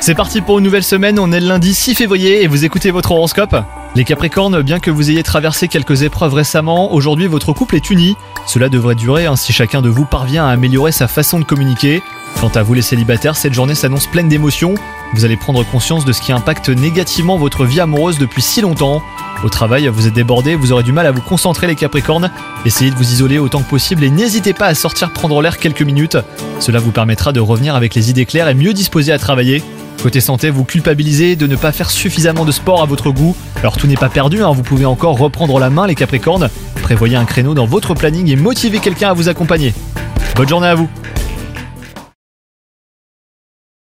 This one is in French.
C'est parti pour une nouvelle semaine, on est le lundi 6 février et vous écoutez votre horoscope. Les Capricornes, bien que vous ayez traversé quelques épreuves récemment, aujourd'hui votre couple est uni. Cela devrait durer hein, si chacun de vous parvient à améliorer sa façon de communiquer. Quant à vous les célibataires, cette journée s'annonce pleine d'émotions. Vous allez prendre conscience de ce qui impacte négativement votre vie amoureuse depuis si longtemps. Au travail, vous êtes débordé, vous aurez du mal à vous concentrer les Capricornes. Essayez de vous isoler autant que possible et n'hésitez pas à sortir prendre l'air quelques minutes. Cela vous permettra de revenir avec les idées claires et mieux disposé à travailler. Côté santé, vous culpabilisez de ne pas faire suffisamment de sport à votre goût. Alors tout n'est pas perdu, hein, vous pouvez encore reprendre la main les Capricornes. Prévoyez un créneau dans votre planning et motivez quelqu'un à vous accompagner. Bonne journée à vous